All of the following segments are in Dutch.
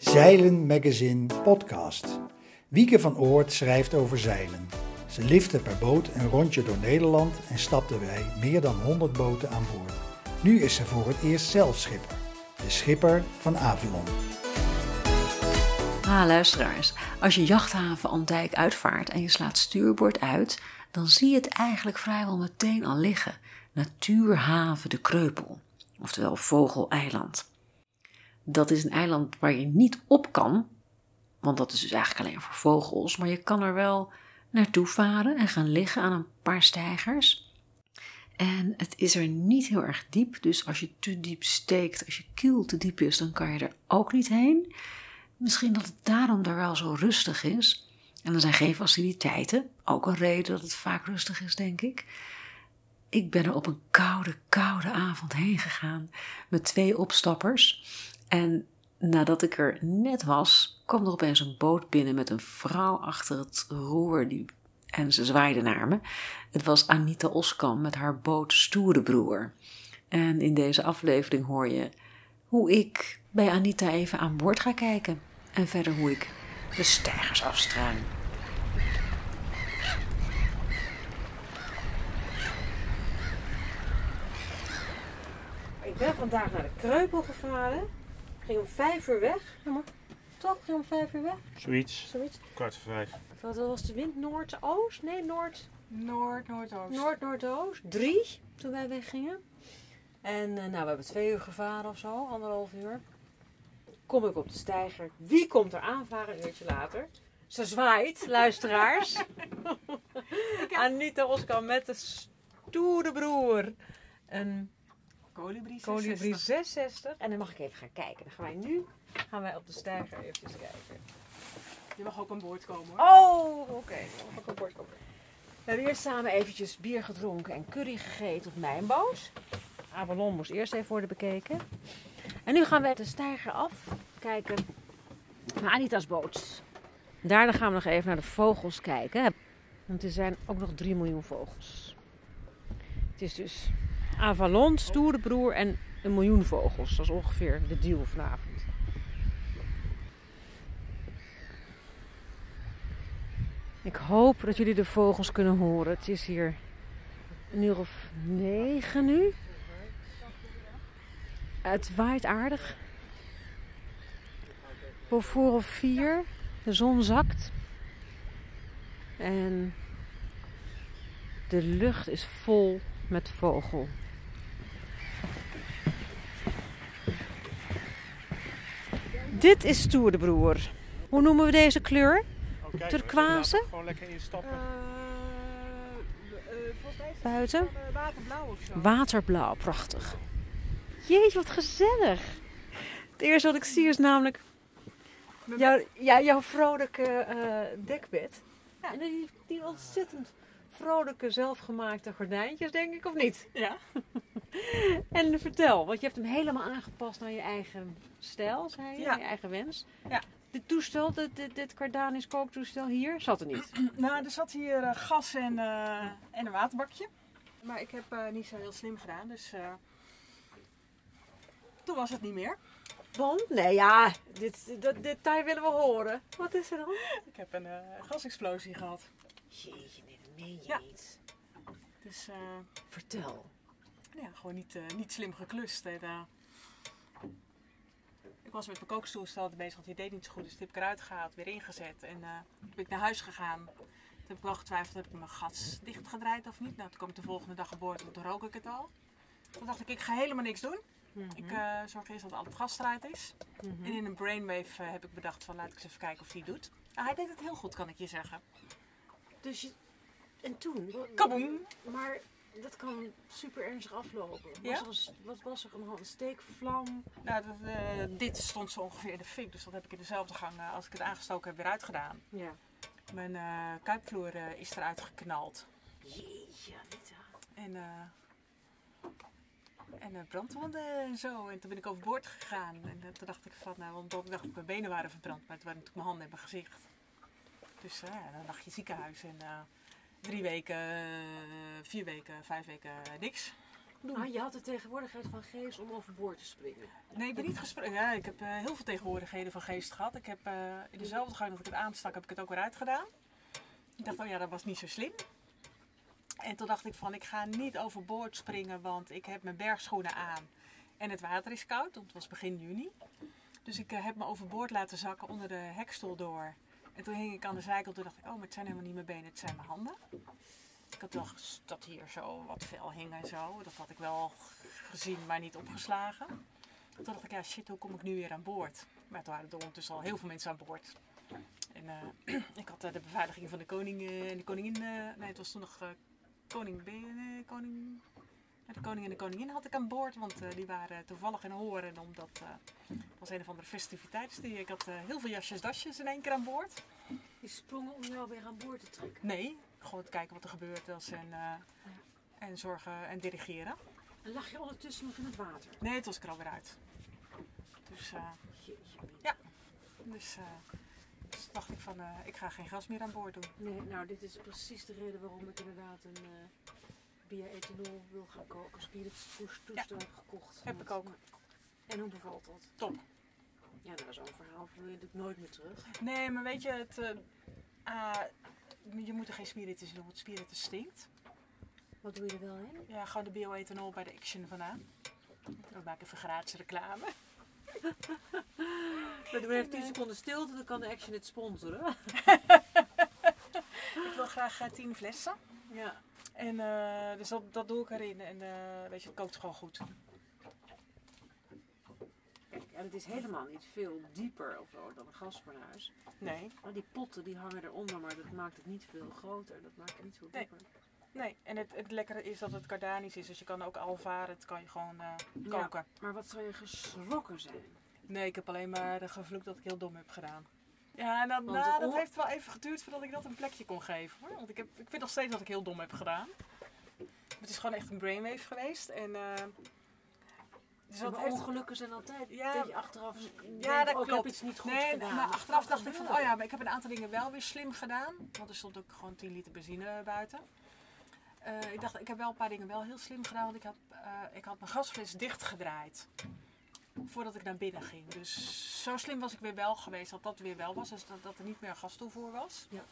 Zeilen Magazine podcast. Wieke van Oort schrijft over zeilen. Ze lifte per boot een rondje door Nederland en stapte bij meer dan 100 boten aan boord. Nu is ze voor het eerst zelf schipper. De schipper van Avalon. Ah, luisteraars. Als je jachthaven Andijk uitvaart en je slaat stuurboord uit, dan zie je het eigenlijk vrijwel meteen al liggen. Natuurhaven de Kreupel, oftewel Vogeleiland. Dat is een eiland waar je niet op kan, want dat is dus eigenlijk alleen voor vogels, maar je kan er wel naartoe varen en gaan liggen aan een paar stijgers. En het is er niet heel erg diep, dus als je te diep steekt, als je kiel te diep is, dan kan je er ook niet heen. Misschien dat het daarom daar wel zo rustig is. En er zijn geen faciliteiten. Ook een reden dat het vaak rustig is, denk ik. Ik ben er op een koude, koude avond heen gegaan met twee opstappers. En nadat ik er net was, kwam er opeens een boot binnen met een vrouw achter het roer. Die, en ze zwaaide naar me. Het was Anita Oskam met haar boot Stoerebroer. En in deze aflevering hoor je hoe ik bij Anita even aan boord ga kijken. En verder hoe ik de stijgers afstruin. Ik ben vandaag naar de Kreupel gevaren. Ging om vijf uur weg. Ja, maar toch? Ging om vijf uur weg? Zoiets. Zoiets. Kwart voor vijf. Wat was de wind? Noord-oost? Nee, Noord... Noord, Noordoost. Noord-Noordoost. Drie, toen wij weggingen. En eh, nou, we hebben twee uur gevaren of zo, anderhalf uur. Kom ik op de steiger. Wie komt er aanvaren een uurtje later? Ze zwaait, luisteraars. Anita Oskar met de stoere broer. Een Colibri Colibri 66. 66. En dan mag ik even gaan kijken. Dan gaan wij nu gaan wij op de steiger even kijken. Je mag ook aan boord komen hoor. Oh, oké. Dan mag ik op boord komen. We hebben eerst samen eventjes bier gedronken en curry gegeten op mijn boot. Avalon moest eerst even worden bekeken. En nu gaan we de steiger af kijken naar Anita's boot. Daarna gaan we nog even naar de vogels kijken. Want er zijn ook nog 3 miljoen vogels. Het is dus Avalon, Stoere Broer en een miljoen vogels. Dat is ongeveer de deal vanavond. Ik hoop dat jullie de vogels kunnen horen. Het is hier een uur of negen nu. Het waait aardig. Voor of vier. De zon zakt. En de lucht is vol met vogel. Dit is Stoerdebroer. Hoe noemen we deze kleur? Oké, Turquoise? laten we Gewoon lekker instappen. is het Buiten? eh, waterblauw of zo. Waterblauw, prachtig. Jeetje, wat gezellig. Het eerste wat ik zie is namelijk jouw, ja, jouw vrolijke eh, dekbed. Ja, en die, die ontzettend vrolijke zelfgemaakte gordijntjes, denk ik, of niet? Ja. En vertel, want je hebt hem helemaal aangepast naar je eigen stijl, zei je, Ja. je eigen wens. Ja. Dit toestel, dit, dit, dit kooktoestel hier, zat er niet. Nou, er zat hier eh, gas en, eh, en een waterbakje. Maar ik heb eh, niet zo heel slim gedaan, dus toen was het niet meer. Want? Nee, ja, dit, dat detail willen we horen. Wat is er dan? Ik heb een gasexplosie gehad. Jeetje, nee, dat meen je Ja. niet. Dus Vertel. Ja, gewoon niet, eh, niet slim geklust. En, ik was met mijn kookstoelstelde bezig, want die deed niet zo goed. Dus die heb ik eruit gehaald, weer ingezet. En toen ben ik naar huis gegaan. Toen heb ik wel getwijfeld, heb ik mijn gat dichtgedraaid of niet? Nou, toen kwam ik de volgende dag geboord en toen rook ik het al. Toen dacht ik, ik ga helemaal niks doen. Ik eh, zorg eerst dat al het gas eruit is. Mhm. En in een brainwave heb ik bedacht van laat ik eens even kijken of hij doet. Nou, hij deed het heel goed, kan ik je zeggen. Dus je... En toen? Kaboom! Maar dat kan super ernstig aflopen. Was Ja? er een, s- wat was er? Een, steekvlam? Nou, dat, eh, dit stond zo ongeveer in de fik, dus dat heb ik in dezelfde gang eh, als ik het aangestoken heb weer uitgedaan. Ja. Mijn eh, kuipvloer is eruit geknald. Jeetje, Anita. En, en brandwonden en zo. En toen ben ik overboord gegaan. En toen dacht ik van, nou, want ik dacht dat mijn benen waren verbrand. Maar het waren natuurlijk mijn handen en mijn gezicht. Dus ja, dan lag je ziekenhuis. En drie weken, eh, vier weken, vijf weken eh, niks. doen. Maar je had de tegenwoordigheid van geest om overboord te springen. Nee, ik ben niet gesprongen. Ja, ik heb eh, heel veel tegenwoordigheden van geest gehad. Ik heb in dezelfde gang dat ik het aanstak, heb ik het ook weer uitgedaan. Ik dacht, oh ja, dat was niet zo slim. En toen dacht ik van, ik ga niet overboord springen, want ik heb mijn bergschoenen aan. En het water is koud, want het was begin juni. Dus ik heb me overboord laten zakken onder de hekstoel door. En toen hing ik aan de zijkant, toen dacht ik, oh, maar het zijn helemaal niet mijn benen, het zijn mijn handen. Ik had wel dat hier zo wat vel hing en zo. Dat had ik wel gezien, maar niet opgeslagen. Toen dacht ik, ja shit, hoe kom ik nu weer aan boord? Maar toen waren er ondertussen al heel veel mensen aan boord. En eh, ik had eh, de beveiliging van de koning eh, en de koningin. nee, het was toen nog koning B. Nee, koning. Ja, de koning en de koningin had ik aan boord, want eh, die waren toevallig in Horen. Omdat het was een of andere festiviteit. Die, ik had eh, heel veel jasjes, dasjes in één keer aan boord. Die sprongen om jou weer aan boord te trekken. Nee, gewoon te kijken wat er gebeurd was en, en zorgen en dirigeren. En lag je ondertussen nog in het water? Nee, het was ik er alweer uit. Dus, Jeetje. dus, dus dacht ik van, ik ga geen gas meer aan boord doen. Nee, nou, dit is precies de reden waarom ik inderdaad een uh, bia-ethanol wil gaan koken. Spiritustoestel gekocht. Heb ik ook. En hoe bevalt dat? Top. Ja, nou, zo'n verhaal wil je nooit meer terug. Nee, maar weet je, het, eh, ah, je moet er geen spiritus in doen, want spiritus stinkt. Wat doe je er wel in? Ja, gewoon de bioethanol bij de Action vandaan. We maken even gratis reclame. We doen even 10 seconden stilte, dan kan de Action het sponsoren. Ik wil graag eh, 10 flessen. Ja. En eh, dus dat, dat doe ik erin. En eh, weet je, het kookt gewoon goed. Kijk, en het is helemaal niet veel dieper of zo dan een gasfornuis. Nee. Maar die potten die hangen eronder, maar dat maakt het niet veel groter. Dat maakt het niet veel Nee. dieper. Nee, en het, het lekkere is dat het Cardanisch is. Dus je kan ook alvaren, het kan je gewoon eh, Ja. koken. Maar wat zou je geschrokken zijn? Nee, ik heb alleen maar gevloekt dat ik heel dom heb gedaan. Ja, nou, dat heeft wel even geduurd voordat ik dat een plekje kon geven. Hoor. Want ik, heb, ik vind nog steeds dat ik heel dom heb gedaan. Het is gewoon echt een brainwave geweest. En, eh, dus dat heeft- ongelukken zijn altijd Ja, dat je achteraf ja, dat oh, ik heb klopt. iets niet goed nee, gedaan. maar achteraf dacht ik van, oh ja, maar ik heb een aantal dingen wel weer slim gedaan. Want er stond ook gewoon 10 liter benzine buiten. Eh, ik dacht, ik heb wel een paar dingen wel heel slim gedaan. Want ik had, eh, ik had mijn gasfles dichtgedraaid. Voordat ik naar binnen ging. Dus zo slim was ik weer wel geweest dat dat weer wel was. Dus dat, dat er niet meer gastoevoer was. Ja.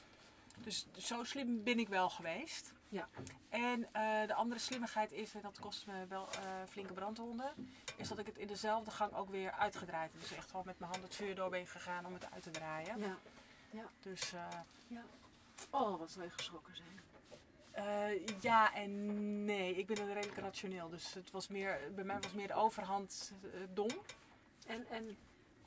Dus zo slim ben ik wel geweest. Ja. En eh, de andere slimmigheid is, en dat kost me wel eh, flinke brandwonden, is dat ik het in dezelfde gang ook weer uitgedraaid heb. Dus echt gewoon met mijn hand het vuur door ben gegaan om het uit te draaien. Ja. Dus eh, Oh, wat zou je geschrokken zijn. Eh, ja en nee, ik ben er redelijk rationeel. Dus het was meer, bij mij was meer de overhand eh, dom. En, en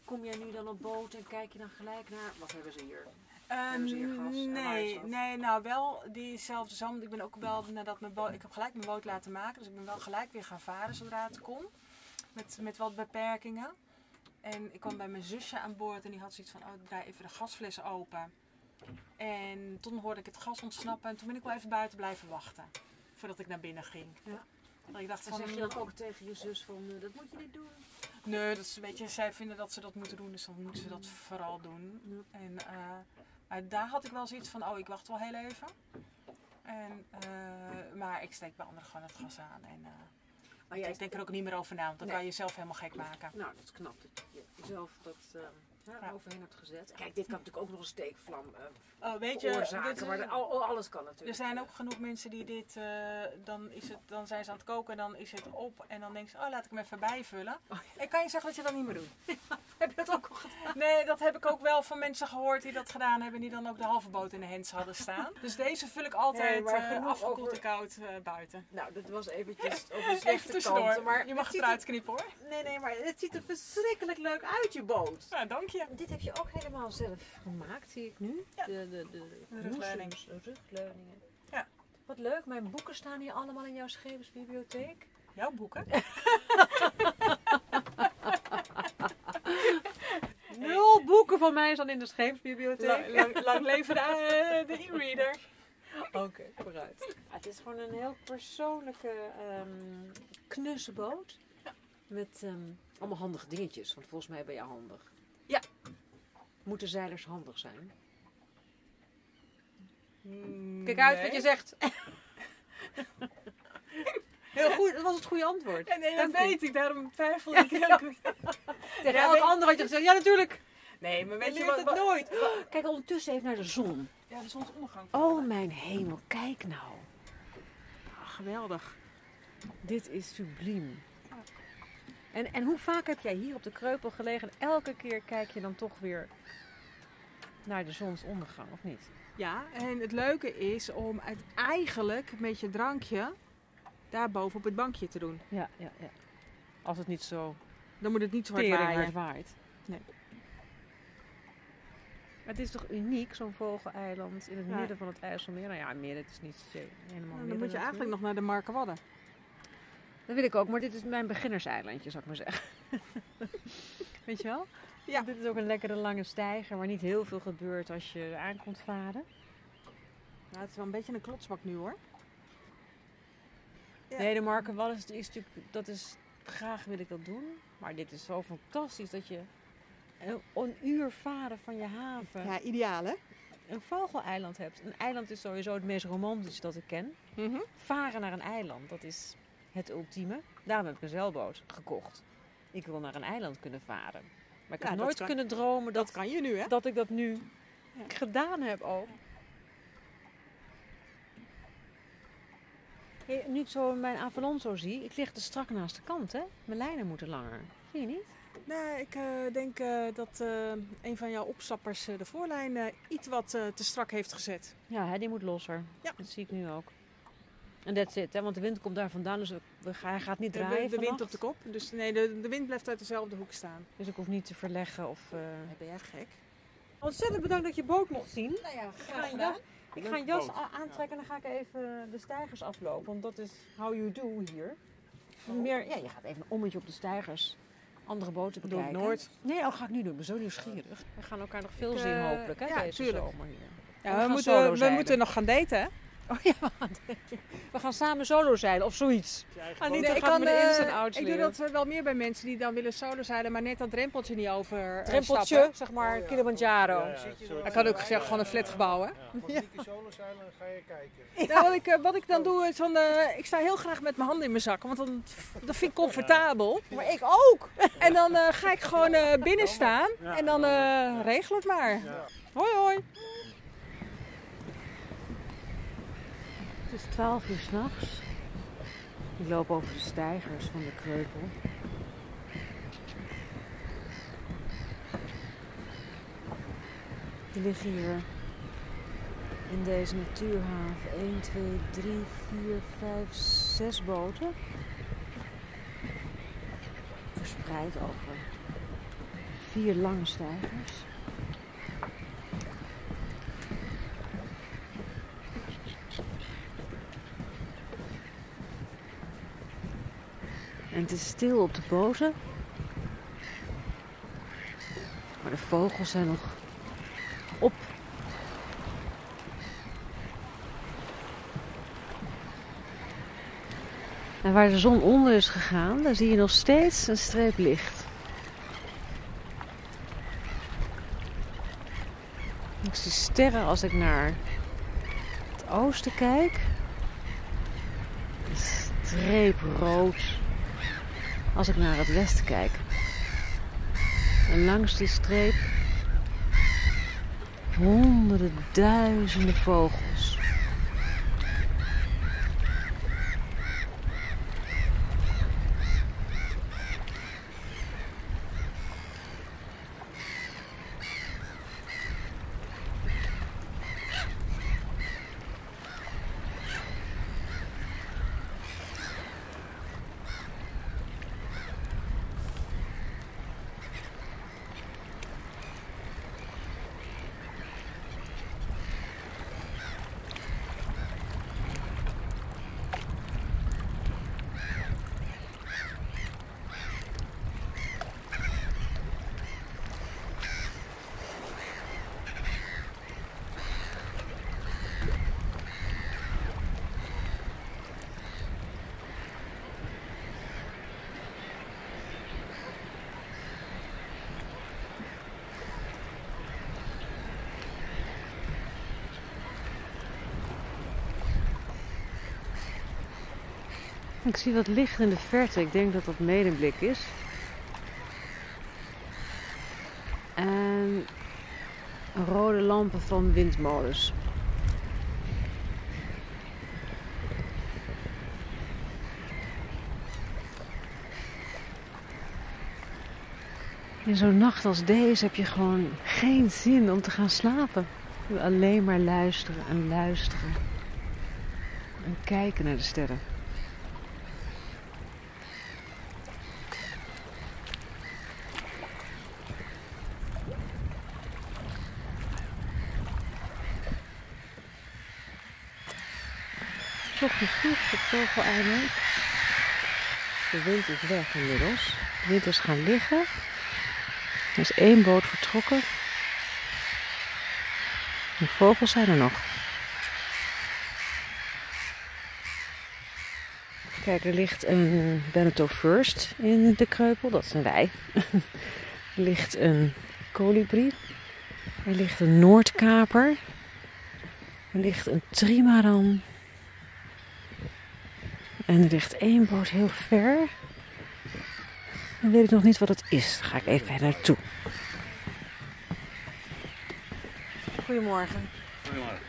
kom jij nu dan op boot en kijk je dan gelijk naar... Wat hebben ze hier? Hebben ze nee, nee, nou wel diezelfde zand. Ik ben ook wel nadat mijn boot, ik heb gelijk mijn boot laten maken, dus ik ben wel gelijk weer gaan varen zodra het kon. Met, met wat beperkingen. En ik kwam bij mijn zusje aan boord en die had zoiets van, oh, draai even de gasfles open. En toen hoorde ik het gas ontsnappen en toen ben ik wel even buiten blijven wachten. Voordat ik naar binnen ging. Ja. Ik dacht En van, zeg je dan ook tegen je zus van, eh, dat moet je niet doen? Nee, dat is een beetje, zij vinden dat ze dat moeten doen, dus dan moeten ze dat vooral doen. Ja. En, eh, maar daar had ik wel zoiets van, oh, ik wacht wel heel even. En, eh, maar ik steek bij anderen gewoon het gas aan. En, Maar jij ik denk er ook niet meer over na, want dan Nee. kan je jezelf helemaal gek maken. Nou, dat is knap dat je dat eh, ja, overheen hebt gezet. Kijk, dit kan natuurlijk ook nog een steekvlam eh Oh, weet je, dit, maar al- alles kan natuurlijk. er zijn ook genoeg mensen die dit, eh, dan, is het, dan zijn ze aan het koken en dan is het op. En dan denken ze, oh, laat ik hem even bijvullen. Ik kan je zeggen dat je dat niet meer doet. Heb je dat ook al gedaan? Nee, dat heb ik ook wel van mensen gehoord die dat gedaan hebben. Die dan ook de halve boot in de hens hadden staan. Dus deze vul ik altijd Nee, genoeg afgekoeld over- en koud buiten. Nou, dat was eventjes over de Even slechte tussendoor. kanten. Maar je mag het eruit knippen hoor. Nee, nee, maar het ziet er verschrikkelijk leuk uit, je boot. Ja, dank Dit heb je ook helemaal zelf gemaakt, zie ik nu. Ja. De, de, de, rugleuning. rugleuningen. Ja. Wat leuk, mijn boeken staan hier allemaal in jouw schepensbibliotheek. Jouw boeken? Nul boeken van mij staan in de scheepsbibliotheek. Lang, lang, lang leven de, eh, de e-reader. Oké, vooruit. het is gewoon een heel persoonlijke, ehm knusse boot. Met ehm, allemaal handige dingetjes, want volgens mij ben je handig. Ja. Moeten zeilers handig zijn? Mm, Kijk uit wat je zegt. Heel goed, dat was het goede antwoord. En nee, Dank dat u. weet ik, daarom twijfel ik. Ja, Tegen Ja, elk weet- ander had je gezegd, ja natuurlijk. Nee, maar weet Je je leert wat? het nooit. Kijk ondertussen even naar de zon. Ja, de zonsondergang. Oh mijn hemel, kijk nou. Geweldig. Dit is subliem. En, en hoe vaak heb jij hier op de kreupel gelegen en elke keer kijk je dan toch weer naar de zonsondergang, of niet? Ja, en het leuke is om het eigenlijk met je drankje daarboven op het bankje te doen. Ja, ja, ja. Als het niet zo Dan moet het niet zo hard waaien. waait. Nee. Het is toch uniek, zo'n vogeleiland in het Ja. midden van het IJsselmeer? Nou ja, meer, het is niet helemaal Dan midden moet je eigenlijk nog naar de Markenwadden. Dat wil ik ook, maar dit is mijn beginnerseilandje, zou ik maar zeggen. Weet je wel? Ja. Dit is ook een lekkere lange steiger waar niet heel veel gebeurt als je aankomt varen. Nou, het is wel een beetje een klotsbak nu hoor. Ja. Nee, de Markenwal is, is natuurlijk, dat is, graag wil ik dat doen. Maar dit is zo fantastisch dat je een, een uur varen van je haven Ja, ideaal hè? een vogeleiland hebt. Een eiland is sowieso het meest romantisch dat ik ken. Mhm. Varen naar een eiland, dat is het ultieme. Daarom heb ik een zeilboot gekocht. Ik wil naar een eiland kunnen varen. Maar ik Ja, heb nooit kan- kunnen dromen dat, Dat kan je nu hè? dat ik dat nu Ja. gedaan heb ook. Hey, nu ik zo mijn Avalon zo zie, ik lig te strak naast de kant, hè? Mijn lijnen moeten langer. Zie je niet? Nee, ik eh, denk eh, dat eh, een van jouw opstappers de voorlijn iets wat te strak heeft gezet. Ja, hè, die moet losser. Ja. Dat zie ik nu ook. En that's it, hè? want de wind komt daar vandaan, dus hij gaat niet De, draaien de wind vannacht. op de kop. Dus nee, de, de wind blijft uit dezelfde hoek staan. Dus ik hoef niet te verleggen of... eh, ben jij gek? Ontzettend bedankt dat je boot mocht zien. Nou ja, Ik ga een jas, ik ga een jas aantrekken en dan ga ik even de stijgers aflopen. Want dat is how you do hier. Meer, ja, je gaat even een ommetje op de stijgers. Andere boten Doe ik bekijken. nooit. Nee, dat ga ik nu doen. Ik ben zo nieuwsgierig. We gaan elkaar nog veel Ik, zien eh, hopelijk hè, ja, deze tuurlijk. zomer hier. Ja, We we, gaan moeten, we moeten nog gaan daten hè? Oh ja, we gaan, we gaan samen solo zeilen of zoiets. Anita Nee, ik kan, eh, ik doe dat wel meer bij mensen die dan willen solo zeilen, maar net dat drempeltje niet over eh, Drempeltje, stappen. zeg maar Kilimanjaro. Hij kan ook zeggen gewoon een flatgebouw hè? Een solo zeilen, dan ga je kijken. Nou, wat, ik, eh, wat ik dan doe is van, eh, ik sta heel graag met mijn handen in mijn zak, want dan, dat vind ik comfortabel. Maar ik ook. En dan eh, ga ik gewoon eh, binnen staan en dan eh, regel het maar. Ja. Hoi hoi. Het is 12 uur s'nachts. Ik loop over de stijgers van de kreupel. Er liggen hier in deze natuurhaven 1, 2, 3, 4, 5, 6 boten. Verspreid over vier lange stijgers. En het is stil op de boten. Maar de vogels zijn nog op. En waar de zon onder is gegaan, daar zie je nog steeds een streep licht. Ik zie sterren als ik naar het oosten kijk. Een streep rood als ik naar het westen kijk. En langs die streep honderden duizenden vogels. Ik zie wat licht in de verte. Ik denk dat dat medemblik is. En rode lampen van windmolens. In zo'n nacht als deze heb je gewoon geen zin om te gaan slapen. Alleen maar luisteren en luisteren. En kijken naar de sterren. Toch vroeg op zoveel eiland. De wind is weg inmiddels. De wind is gaan liggen. Er is één boot vertrokken. De vogels zijn er nog. Kijk, er ligt een Beneteau First in de kreupel. Dat zijn wij. er ligt een kolibrie. Er ligt een Noordkaper. Er ligt een trimaran. En er ligt één boot heel ver. Dan weet ik nog niet wat het is. Daar ga ik even naartoe. Goedemorgen. Goedemorgen.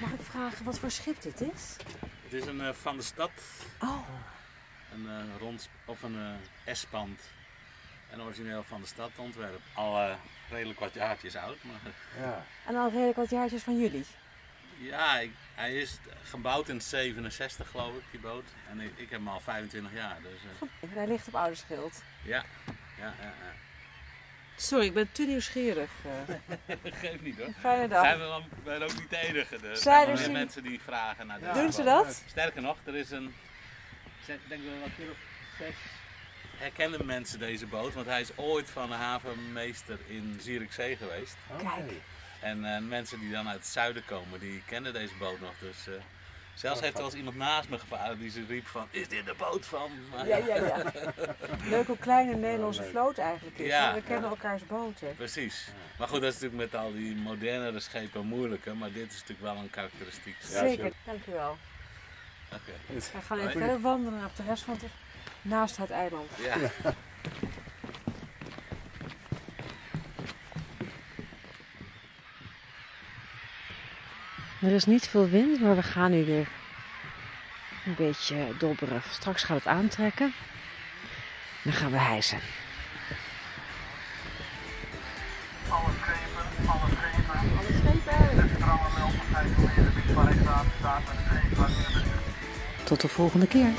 Mag ik vragen wat voor schip dit is? Het is een eh, van de stad, Oh, een eh, rond of een eh S-pand. En origineel van de stad Antwerpen. Al eh, redelijk wat jaartjes oud, maar Ja. en al redelijk wat jaartjes van jullie. Ja, ik- hij is gebouwd in 67 geloof ik, die boot. En ik, ik heb hem al 25 jaar, dus eh, Hij ligt op Ouderschild. ja. Ja, ja, ja. Sorry, ik ben te nieuwsgierig. Dat geeft niet hoor. Fijne dag. Zijn we dan ben ook niet de enige. Er Zijn er zien- mensen die vragen naar deze Doen ze dat? Sterker nog, er is een. Ik denk wel wat keer op zes. Herkennen mensen deze boot, want hij is ooit van de havenmeester in Zierikzee geweest. Kijk. En eh, mensen die dan uit het zuiden komen, die kennen deze boot nog. Dus eh, zelfs heeft er wel eens iemand naast me gevaren die ze riep van, is dit de boot van? Ja, ja, ja. Leuk hoe klein een Nederlandse vloot eigenlijk is. Ja. We kennen elkaars boten. Precies. Maar goed, dat is natuurlijk met al die modernere schepen moeilijker, maar dit is natuurlijk wel een karakteristiek. Zeker, dankjewel. Oké. We gaan even verder wandelen op de rest van het naast het eiland. Ja. Er is niet veel wind, maar we gaan nu weer een beetje dobberen. Straks gaat het aantrekken. Dan gaan we hijsen. Alle schepen, alle schepen. Alle schepen. Tot de volgende keer.